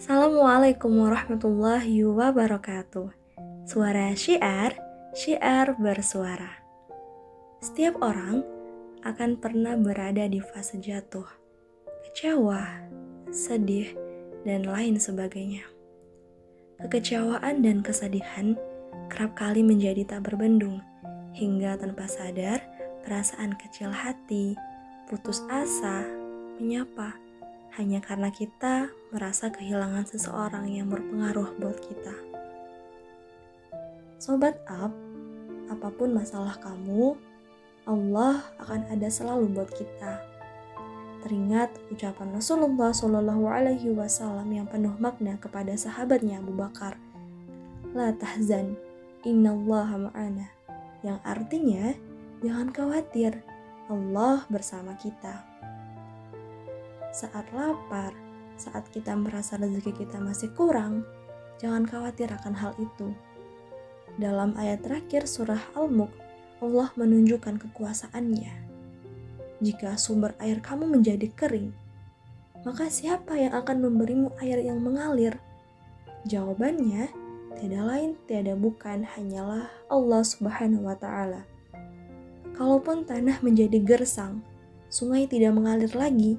Assalamualaikum warahmatullahi wabarakatuh. Suara syiar, syiar bersuara. Setiap orang akan pernah berada di fase jatuh, kecewa, sedih, dan lain sebagainya. Kekecewaan dan kesedihan kerap kali menjadi tak berbendung, hingga tanpa sadar perasaan kecil hati, putus asa, menyapa, hanya karena kita merasa kehilangan seseorang yang berpengaruh buat kita. Sobat up, apa pun masalah kamu, Allah akan ada selalu buat kita. Teringat ucapan Rasulullah Shallallahu Alaihi Wasallam yang penuh makna kepada sahabatnya Abu Bakar, La tahzan, innallaha ma'ana, yang artinya jangan khawatir, Allah bersama kita saat lapar, saat kita merasa rezeki kita masih kurang, jangan khawatir akan hal itu. Dalam ayat terakhir surah Al-Mulk, Allah menunjukkan kekuasaannya. Jika sumber air kamu menjadi kering, maka siapa yang akan memberimu air yang mengalir? Jawabannya, tiada lain, tiada bukan, hanyalah Allah Subhanahu wa Ta'ala. Kalaupun tanah menjadi gersang, sungai tidak mengalir lagi,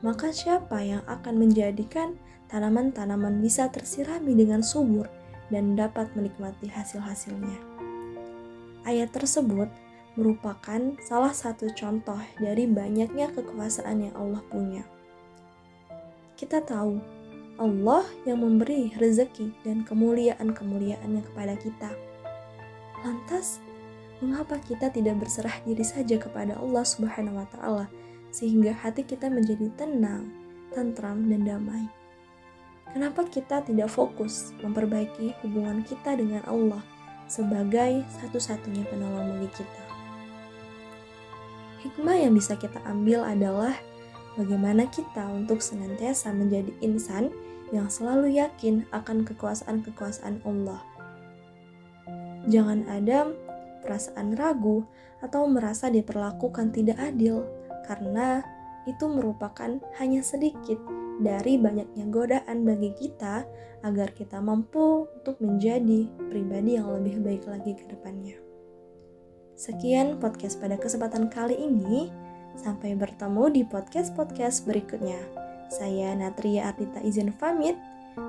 maka siapa yang akan menjadikan tanaman-tanaman bisa tersirami dengan subur dan dapat menikmati hasil-hasilnya? Ayat tersebut merupakan salah satu contoh dari banyaknya kekuasaan yang Allah punya. Kita tahu Allah yang memberi rezeki dan kemuliaan-kemuliaannya kepada kita. Lantas, mengapa kita tidak berserah diri saja kepada Allah Subhanahu wa taala sehingga hati kita menjadi tenang, tentram, dan damai. Kenapa kita tidak fokus memperbaiki hubungan kita dengan Allah sebagai satu-satunya penolong bagi kita? Hikmah yang bisa kita ambil adalah bagaimana kita untuk senantiasa menjadi insan yang selalu yakin akan kekuasaan-kekuasaan Allah. Jangan ada perasaan ragu atau merasa diperlakukan tidak adil karena itu merupakan hanya sedikit dari banyaknya godaan bagi kita agar kita mampu untuk menjadi pribadi yang lebih baik lagi ke depannya. Sekian podcast pada kesempatan kali ini. Sampai bertemu di podcast-podcast berikutnya. Saya Natria Artita izin pamit.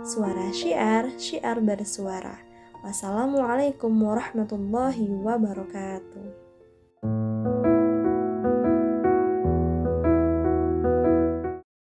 Suara syiar, syiar bersuara. Wassalamualaikum warahmatullahi wabarakatuh.